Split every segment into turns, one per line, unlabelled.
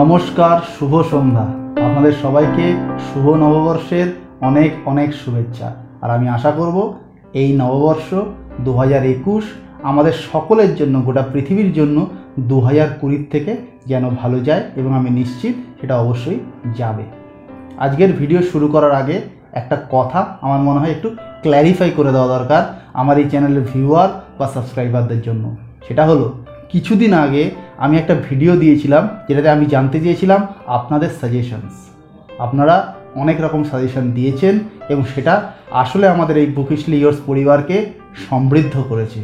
নমস্কার, শুভ সন্ধ্যা। আপনাদের সবাইকে শুভ নববর্ষের অনেক অনেক শুভেচ্ছা। আর আমি আশা করব এই নববর্ষ দু হাজার একুশ আমাদের সকলের জন্য, গোটা পৃথিবীর জন্য দু হাজার কুড়ির থেকে যেন ভালো যায় এবং আমি নিশ্চিত সেটা অবশ্যই যাবে। আজকের ভিডিও শুরু করার আগে একটা কথা আমার মনে হয় একটু ক্ল্যারিফাই করে দেওয়া দরকার আমার এই চ্যানেলের ভিউয়ার বা সাবস্ক্রাইবারদের জন্য। সেটা হলো, কিছুদিন আগে আমি একটা ভিডিও দিয়েছিলাম, যেটাতে আমি জানতে চেয়েছিলাম আপনাদের সাজেশনস আপনারা অনেক রকম সাজেশন দিয়েছেন এবং সেটা আসলে আমাদের এই বুকিশলি ইয়ার্স পরিবারকে সমৃদ্ধ করেছে।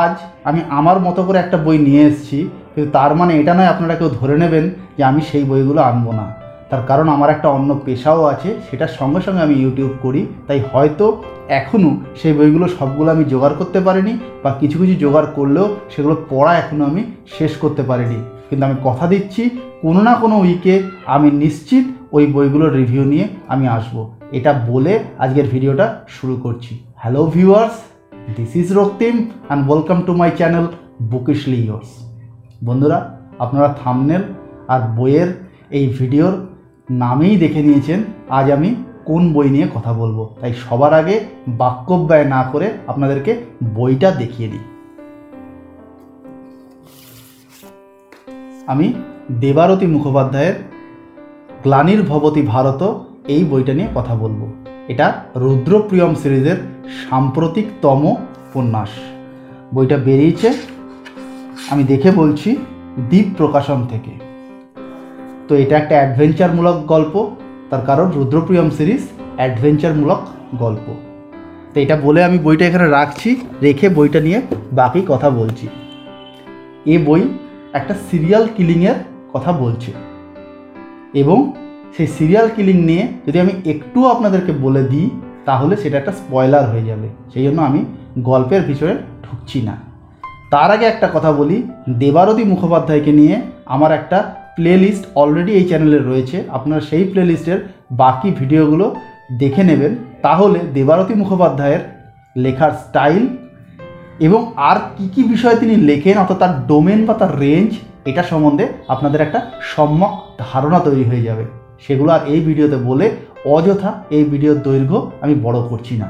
আজ আমি আমার মতো করে একটা বই নিয়ে এসেছি, কিন্তু তার মানে এটা নয় আপনারা কেউ ধরে নেবেন যে আমি সেই বইগুলো আনব না। তার কারণ আমার একটা অন্য পেশাও আছে, সেটার সঙ্গে সঙ্গে আমি ইউটিউব করি, তাই হয়তো এখনও সেই বইগুলো সবগুলো আমি জোগাড় করতে পারিনি বা কিছু কিছু জোগাড় করলেও সেগুলো পড়া এখনও আমি শেষ করতে পারিনি। কিন্তু আমি কথা দিচ্ছি, কোনো না কোনো উইকে আমি নিশ্চিত ওই বইগুলোর রিভিউ নিয়ে আমি আসব। এটা বলে আজকের ভিডিওটা শুরু করছি। Hello viewers this is Raktim and welcome to my channel Bookishly Yours বন্ধুরা, আপনারা থামনেল আর বইয়ের এই ভিডিওর নামেই দেখে নিয়েছেন আজ আমি কোন বই নিয়ে কথা বলব। তাই সবার আগে বাক্যব্যয় না করে আপনাদেরকে বইটা দেখিয়ে দিই। আমি দেবারতী মুখোপাধ্যায়ের গ্লানির ভবতী ভারত এই বইটা নিয়ে কথা বলব। এটা রুদ্রপ্রিয়ম সিরিজের সাম্প্রতিকতম উপন্যাস। বইটা বেরিয়েছে, আমি দেখে বলছি দ্বীপ প্রকাশন থেকে। তো এটা একটা অ্যাডভেঞ্চারমূলক গল্প। তার কারণ রুদ্রপ্রিয়ম সিরিজ অ্যাডভেঞ্চারমূলক গল্প। তো এটা বলে আমি বইটা এখানে রাখছি, রেখে বইটা নিয়ে বাকি কথা বলছি। এ বই একটা সিরিয়াল কিলিংয়ের কথা বলছে। এবং সেই সিরিয়াল কিলিং নিয়ে যদি আমি একটু আপনাদেরকে বলে দিই, তাহলে সেটা একটা স্পয়লার হয়ে যাবে। সেই জন্য আমি গল্পের ভিতরে ঢুকছি না। তার আগে একটা কথা বলি, দেবারতী মুখোপাধ্যায়কে নিয়ে আমার একটা প্লেলিস্ট অলরেডি এই চ্যানেলে রয়েছে। আপনারা সেই প্লেলিস্টের বাকি ভিডিওগুলো দেখে নেবেন। তাহলে দেবারতী মুখোপাধ্যায়ের লেখার স্টাইল এবং আর কি কি বিষয়ে তিনি লেখেন, অর্থাৎ তার ডোমেন বা তার রেঞ্জ এটা সম্বন্ধে আপনাদের একটা সম্যক ধারণা তৈরি হয়ে যাবে। সেগুলো আর এই ভিডিওতে বলে অযথা এই ভিডিওর দৈর্ঘ্য আমি বড় করছি না।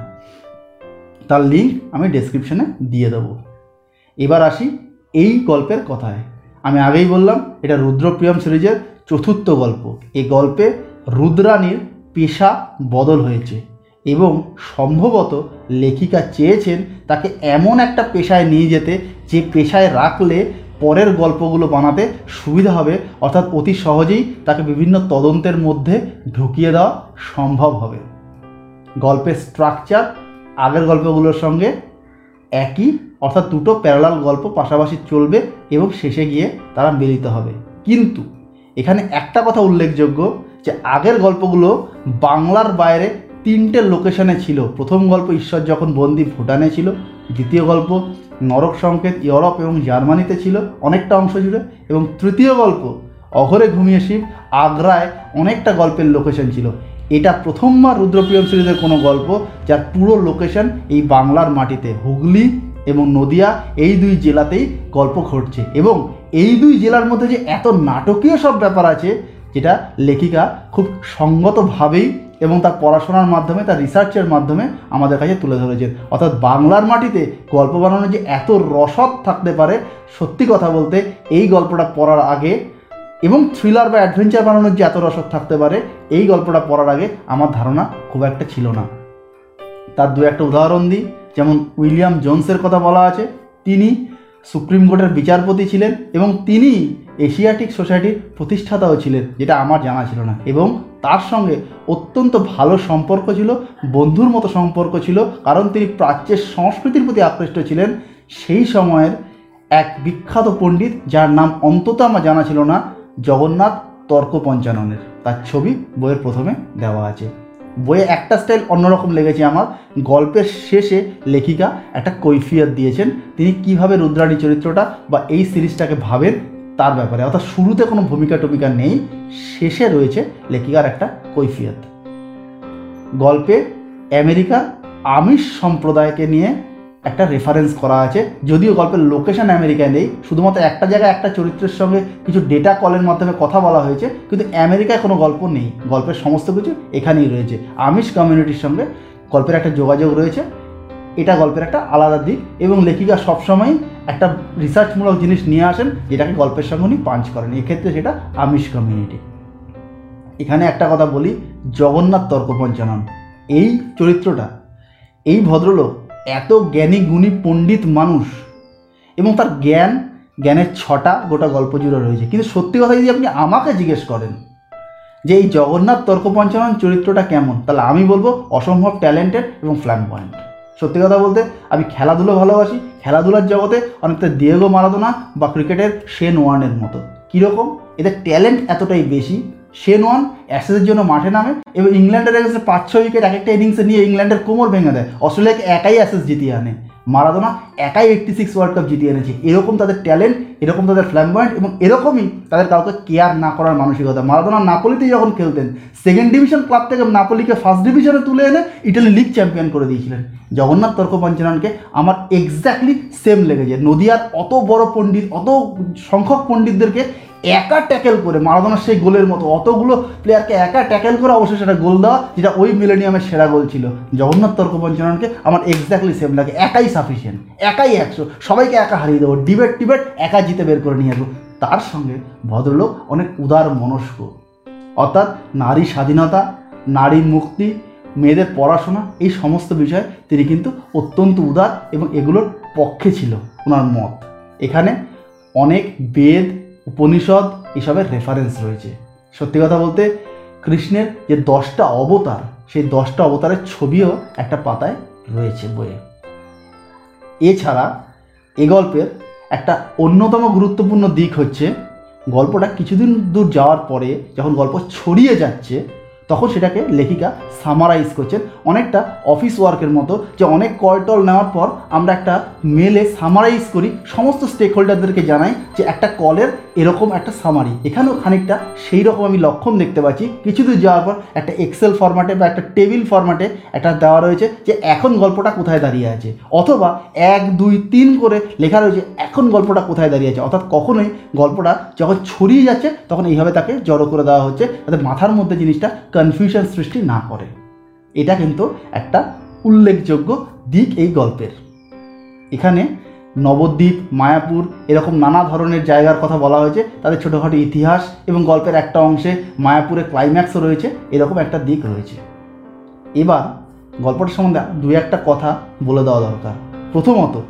তার লিঙ্ক আমি ডেসক্রিপশনে দিয়ে দেবো। এবার আসি এই গল্পের কথায়। আমি আগেই বললাম, এটা রুদ্রপ্রিয়ম সিরিজের চতুর্থ গল্প। এই গল্পে রুদ্রাণীর পেশা বদল হয়েছে এবং সম্ভবত লেখিকা চেয়েছেন তাকে এমন একটা পেশায় নিয়ে যেতে, যে পেশায় রাখলে পরের গল্পগুলো বানাতে সুবিধা হবে, অর্থাৎ অতি সহজেই তাকে বিভিন্ন তদন্তের মধ্যে ঢুকিয়ে দেওয়া সম্ভব হবে। গল্পের স্ট্রাকচার আগের গল্পগুলোর সঙ্গে একই, অর্থাৎ দুটো প্যারালাল গল্প পাশাপাশি চলবে এবং শেষে গিয়ে তারা মিলিত হবে। কিন্তু এখানে একটা কথা উল্লেখযোগ্য যে আগের গল্পগুলো বাংলার বাইরে তিনটে লোকেশনে ছিল। প্রথম গল্প ঈশ্বর যখন বন্দি ভুটানে ছিল, দ্বিতীয় গল্প নরক সংকেত ইউরোপ এবং জার্মানিতে ছিল অনেকটা অংশ জুড়ে এবং তৃতীয় গল্প অঘরে ঘুমিয়ে শিব আগ্রায় অনেকটা গল্পের লোকেশন ছিল। এটা প্রথমবার রুদ্রপ্রিয়ম সিরিজের কোনো গল্প যার পুরো লোকেশন এই বাংলার মাটিতে। হুগলি এবং নদিয়া এই দুই জেলাতেই গল্প ঘটছে এবং এই দুই জেলার মধ্যে যে এত নাটকীয় সব ব্যাপার আছে, যেটা লেখিকা খুব সঙ্গতভাবেই এবং তার পড়াশোনার মাধ্যমে, তার রিসার্চের মাধ্যমে আমাদের কাছে তুলে ধরেছেন। অর্থাৎ বাংলার মাটিতে গল্প বানানোর যে এত রসদ থাকতে পারে, সত্যি কথা বলতে এই গল্পটা পড়ার আগে এবং থ্রিলার বা অ্যাডভেঞ্চার বানানোর যে এত রসদ থাকতে পারে, এই গল্পটা পড়ার আগে আমার ধারণা খুব একটা ছিল না। তার দু একটা উদাহরণ দিই, যেমন উইলিয়াম জোনসের কথা বলা আছে, তিনি সুপ্রিম কোর্টের বিচারপতি ছিলেন এবং তিনি এশিয়াটিক সোসাইটির প্রতিষ্ঠাতাও ছিলেন, যেটা আমার জানা ছিল না। এবং তার সঙ্গে অত্যন্ত ভালো সম্পর্ক ছিল, বন্ধুর মতো সম্পর্ক ছিল, কারণ তিনি প্রাচ্যের সংস্কৃতির প্রতি আকৃষ্ট ছিলেন। সেই সময়ের এক বিখ্যাত পণ্ডিত, যার নাম অন্তত আমার জানা ছিল না জগন্নাথ তর্ক পঞ্চাননের। তার ছবি বইয়ের প্রথমে দেওয়া আছে। বইয়ে একটা স্টাইল অন্যরকম লেগেছে আমার। গল্পের শেষে লেখিকা একটা কৈফিয়ত দিয়েছেন। তিনি কীভাবে রুদ্রাণী চরিত্রটা বা এই সিরিজটাকে ভাবেন তার ব্যাপারে। অর্থাৎ শুরুতে কোনো ভূমিকা টমিকা নেই, শেষে রয়েছে লেখিকার একটা কৈফিয়ত। গল্পে আমেরিকা আমিষ সম্প্রদায়কে নিয়ে একটা রেফারেন্স করা আছে, যদিও গল্পের লোকেশন আমেরিকায় নেই, শুধুমাত্র একটা জায়গায় একটা চরিত্রের সঙ্গে কিছু ডেটা কলের মাধ্যমে কথা বলা হয়েছে, কিন্তু আমেরিকায় কোনো গল্প নেই, গল্পের সমস্ত কিছু এখানেই রয়েছে। আমিষ কমিউনিটির সঙ্গে গল্পের একটা যোগাযোগ রয়েছে, এটা গল্পের একটা আলাদা দিক, এবং লেখিকা সবসময় একটা রিসার্চমূলক জিনিস নিয়ে আসেন, যেটাকে গল্পের সঙ্গে উনি পাঞ্চ করেন। এক্ষেত্রে সেটা আমিষ কমিউনিটি এখানে একটা কথা বলি, জগন্নাথ তর্কপঞ্চানন এই চরিত্রটা, এই ভদ্রলোক এত জ্ঞানী গুণী পণ্ডিত মানুষ এবং তার জ্ঞান, জ্ঞানের ছটা গোটা গল্প জুড়ে রয়েছে। কিন্তু সত্যি কথা যদি আপনি আমাকে জিজ্ঞেস করেন যে এই জগন্নাথ তর্কপঞ্চানন চরিত্রটা কেমন, তাহলে আমি বলব অসম্ভব ট্যালেন্টেড এবং ফ্ল্যাম পয়েন্ট সত্যি কথা বলতে, আমি খেলাধুলো ভালোবাসি। খেলাধুলার জগতে অনেকটা দিয়েগো মারাদোনা বা ক্রিকেটের শেন ওয়ানের মতো। কীরকম? এদের ট্যালেন্ট এতটাই বেশি শেন ওয়ান অ্যাসেসের জন্য মাঠে নামে এবং ইংল্যান্ডের এগেন্সে পাঁচ ছয় উইকেট এক একটা ইনিংসে নিয়ে ইংল্যান্ডের কোমর ভেঙে দেয়। অস্ট্রেলিয়াকে একাই অ্যাসেস জিতিয়ে আনে। মারাদোনা একাই এইট্টি সিক্স ওয়ার্ল্ড কাপ জিতিয়ে এনেছে। এরকম তাদের ট্যালেন্ট এরকম তাদের ফ্ল্যাম্পয়েন্ট এবং এরকমই তাদের কাউকে কেয়ার না করার মানসিকতা। মারাদোনা নাপোলিতেই যখন খেলতেন সেকেন্ড ডিভিশন ক্লাব থেকে নাপোলিকে ফার্স্ট ডিভিশনে তুলে এনে ইটালি লিগ চ্যাম্পিয়ন করে দিয়েছিলেন। জগন্নাথ তর্ক পঞ্চাননকে আমার এক্স্যাক্টলি সেম লেগেছে। নদিয়ার অত বড় পণ্ডিত, অত সংখ্যক পণ্ডিতদেরকে একা ট্যাকেল করে মারাদোনার সেই গোলের মতো। অতগুলো প্লেয়ারকে একা ট্যাকেল করে অবশ্যই সেটা গোল দেওয়া, যেটা ওই মিলেনিয়ামের সেরা গোল ছিল। জগন্নাথ তর্ক পঞ্চাননকে আমার এক্স্যাক্টলি সেম লাগে, একাই সাফিসিয়েন্ট একাই একশো। সবাইকে একা হারিয়ে দেবো ডিবেট টিবেট একা জিতে বের করে নিয়ে আসব। তার সঙ্গে ভদ্রলোক অনেক উদার মনস্ক। অর্থাৎ নারী স্বাধীনতা, নারী মুক্তি, মেয়েদের পড়াশোনা, এই সমস্ত বিষয়ে তিনি কিন্তু অত্যন্ত উদার এবং এগুলোর পক্ষে ছিল ওনার মত। এখানে অনেক বেদ উপনিষদ এসবের রেফারেন্স রয়েছে। সত্যি কথা বলতে, কৃষ্ণের যে দশটা অবতার, সেই দশটা অবতারের ছবিও একটা পাতায় রয়েছে বইয়ে। এছাড়া এ গল্পের একটা অন্যতম গুরুত্বপূর্ণ দিক হচ্ছে, গল্পটা কিছুদিন দূর যাওয়ার পরে যখন গল্প ছড়িয়ে যাচ্ছে তখন সেটাকে লেখিকা সামারাইজ করছেন। অনেকটা অফিস ওয়ার্কের মতো যে অনেক কলটল নেওয়ার পর আমরা একটা মেলে সামারাইজ করি, সমস্ত স্টেক হোল্ডারদেরকে জানাই যে একটা কলের এরকম একটা সামারি এখানেও খানিকটা সেই রকম আমি লক্ষণ দেখতে পাচ্ছি। কিছু দূর যাওয়ার পর একটা এক্সেল ফরম্যাটে বা একটা টেবিল ফরম্যাটে একটা দেওয়া রয়েছে যে এখন গল্পটা কোথায় দাঁড়িয়ে আছে। অথবা এক, দুই, তিন করে লেখা রয়েছে এখন গল্পটা কোথায় দাঁড়িয়ে আছে। অর্থাৎ কখনোই গল্পটা যখন ছড়িয়ে যাচ্ছে তখন এইভাবে তাকে জড়ো করে দেওয়া হচ্ছে। যাতে মাথার মধ্যে জিনিসটা কনফিউশন সৃষ্টি না করে। এটা কিন্তু একটা উল্লেখযোগ্য দিক এই গল্পের। এখানে নবদ্বীপ, মায়াপুর এরকম নানা ধরনের জায়গার কথা বলা হয়েছে, তাদের ছোটোখাটো ইতিহাস এবং গল্পের একটা অংশে মায়াপুরে ক্লাইম্যাক্সও রয়েছে, এরকম একটা দিক রয়েছে। এবার গল্পটার সম্বন্ধে দু একটা কথা বলে দেওয়া দরকার। প্রথমত,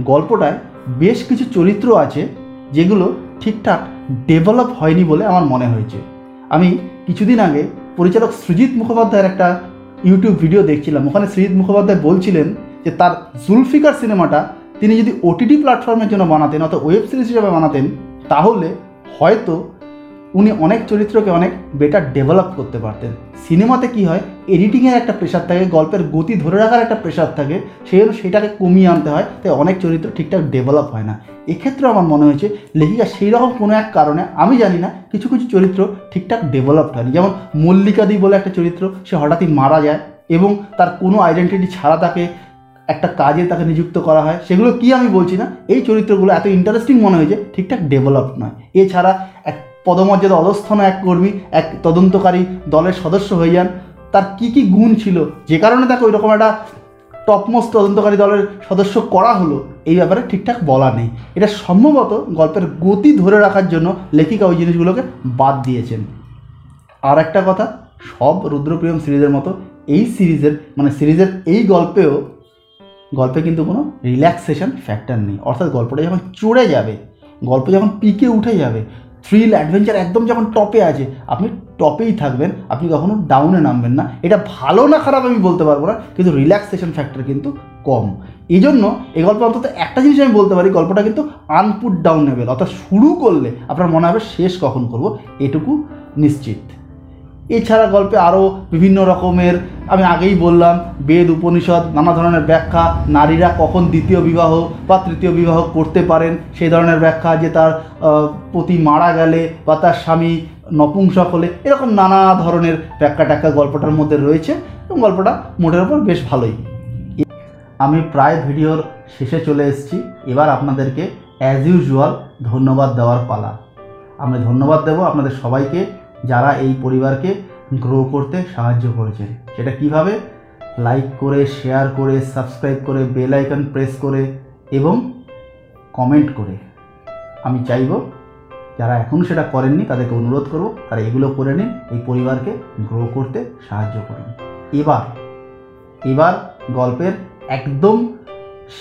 গল্পটায় বেশ কিছু চরিত্র আছে যেগুলো ঠিকঠাক ডেভেলপ হয়নি বলে আমার মনে হয়েছে। আমি কিছুদিন আগে পরিচালক সৃজিৎ মুখোপাধ্যায়ের একটা ইউটিউব ভিডিও দেখছিলাম। ওখানে সৃজিৎ মুখোপাধ্যায় বলছিলেন যে তার জুলফিকার সিনেমাটা তিনি যদি ওটিটি প্ল্যাটফর্মের জন্য বানাতেন অর্থাৎ ওয়েব সিরিজ হিসেবে বানাতেন, তাহলে হয়তো উনি অনেক চরিত্রকে অনেক বেটার ডেভেলপ করতে পারতেন। সিনেমাতে কি হয় এডিটিংয়ের একটা প্রেশার থাকে, গল্পের গতি ধরে রাখার একটা প্রেশার থাকে, সেই জন্য সেটাকে কমিয়ে আনতে হয়, তাই অনেক চরিত্র ঠিকঠাক ডেভেলপ হয় না। এক্ষেত্রে আমার মনে হয়েছে, লেখিকা সেই রকম কোনো এক কারণে, আমি জানি না, কিছু কিছু চরিত্র ঠিকঠাক ডেভেলপড হয়নি। যেমন মল্লিকাদি বলে একটা চরিত্র, সে হঠাৎই মারা যায় এবং তার কোনো আইডেন্টিটি ছাড়া তাকে একটা কাজে তাকে নিযুক্ত করা হয়। সেগুলো কি আমি বলছি না, এই চরিত্রগুলো এত ইন্টারেস্টিং মনে হয়েছে ঠিকঠাক ডেভেলপ নয়। এছাড়া এক পদমর্যাদা অধস্থন এক কর্মী এক তদন্তকারী দলের সদস্য হয়ে যান। তার কি কি গুণ ছিল? যে কারণে তাকে ওই রকম একটা টপমোস্ট তদন্তকারী দলের সদস্য করা হলো, এই ব্যাপারে ঠিকঠাক বলা নেই। এটা সম্ভবত গল্পের গতি ধরে রাখার জন্য লেখিকা ওই জিনিসগুলোকে বাদ দিয়েছেন। আর একটা কথা, সব রুদ্রপ্রিয়ম সিরিজের মতো এই সিরিজের মানে সিরিজের এই গল্পেও, গল্পে কিন্তু কোনো রিল্যাক্সেশন ফ্যাক্টর নেই। অর্থাৎ গল্পটা যখন চড়ে যাবে, গল্প যখন পিকে উঠে যাবে থ্রিল অ্যাডভেঞ্চার একদম যখন টপে আছে, আপনি টপেই থাকবেন, আপনি কখনো ডাউনে নামবেন না। এটা ভালো না খারাপ আমি বলতে পারব না, কিন্তু রিল্যাক্সেশন ফ্যাক্টর কিন্তু কম। এই জন্য এই গল্প অন্তত একটা জিনিস আমি বলতে পারি, গল্পটা কিন্তু আনপুট ডাউন লেভেল অর্থাৎ শুরু করলে আপনার মনে হবে শেষ কখন করব, এটুকু নিশ্চিত। এছাড়া গল্পে আরও বিভিন্ন রকমের, আমি আগেই বললাম, বেদ, উপনিষদ, নানা ধরনের ব্যাখ্যা, নারীরা কখন দ্বিতীয় বিবাহ বা তৃতীয় বিবাহ করতে পারেন, সেই ধরনের ব্যাখ্যা, যে তার পতি মারা গেলে বা তার স্বামী নপুংসক হলে, এরকম নানা ধরনের ব্যাখ্যা ট্যাখ্যা গল্পটার মধ্যে রয়েছে এবং গল্পটা মোটের ওপর বেশ ভালোই। আমি প্রায় ভিডিওর শেষে চলে এসেছি। এবার আপনাদেরকে অ্যাজ ইউজুয়াল ধন্যবাদ দেওয়ার পালা। আমি ধন্যবাদ দেব আপনাদের সবাইকে। যারা এই পরিবারকে গ্রো করতে সাহায্য করেছেন সেটা কীভাবে? লাইক করে শেয়ার করে সাবস্ক্রাইব করে বেল আইকন প্রেস করে এবং কমেন্ট করে। আমি চাইব যারা এখনও সেটা করেননি তাদেরকে অনুরোধ করব তারা এগুলো করে নিন, এই পরিবারকে গ্রো করতে সাহায্য করুন। এবার এবার গল্পের একদম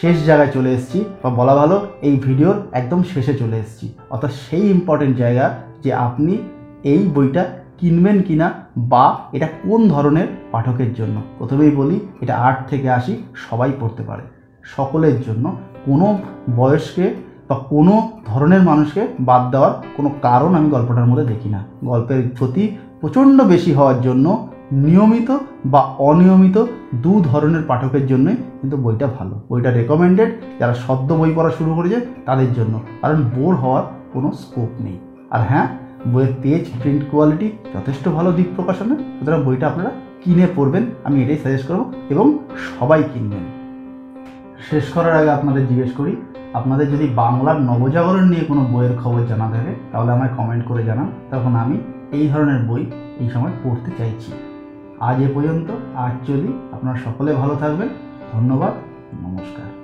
শেষ জায়গায় চলে এসেছি, বা বলা ভালো এই ভিডিওর একদম শেষে চলে এসেছি। অর্থাৎ সেই ইম্পর্টেন্ট জায়গা যে আপনি এই বইটা কিনবেন কিনা বা এটা কোন ধরনের পাঠকের জন্য? প্রথমেই বলি, এটা আট থেকে আশি সবাই পড়তে পারে। সকলের জন্য। কোনো বয়সকে বা কোনো ধরনের মানুষকে বাদ দেওয়ার কোনো কারণ আমি গল্পটার মধ্যে দেখি না। গল্পের গতি প্রচণ্ড বেশি হওয়ার জন্য নিয়মিত বা অনিয়মিত দু ধরনের পাঠকের জন্যই কিন্তু বইটা ভালো। বইটা রেকমেন্ডেড যারা সদ্য বই পড়া শুরু করেছে তাদের জন্য। কারণ বোর হওয়ার কোনো স্কোপ নেই। আর হ্যাঁ বইয়ের পেজ প্রিন্ট কোয়ালিটি যথেষ্ট ভালো দিক প্রকাশনে। সুতরাং বইটা আপনারা কিনে পড়বেন, আমি এটাই সাজেস্ট করব, এবং সবাই কিনবেন। শেষ করার আগে আপনাদের জিজ্ঞেস করি, আপনাদের যদি বাংলার নবজাগরণ নিয়ে কোনো বইয়ের খবর জানা থাকে, তাহলে আমায় কমেন্ট করে জানান। তখন আমি এই ধরনের বই এই সময় পড়তে চাইছি। আজ এ পর্যন্ত, আজ চলি আপনারা সকলে ভালো থাকবেন, ধন্যবাদ, নমস্কার।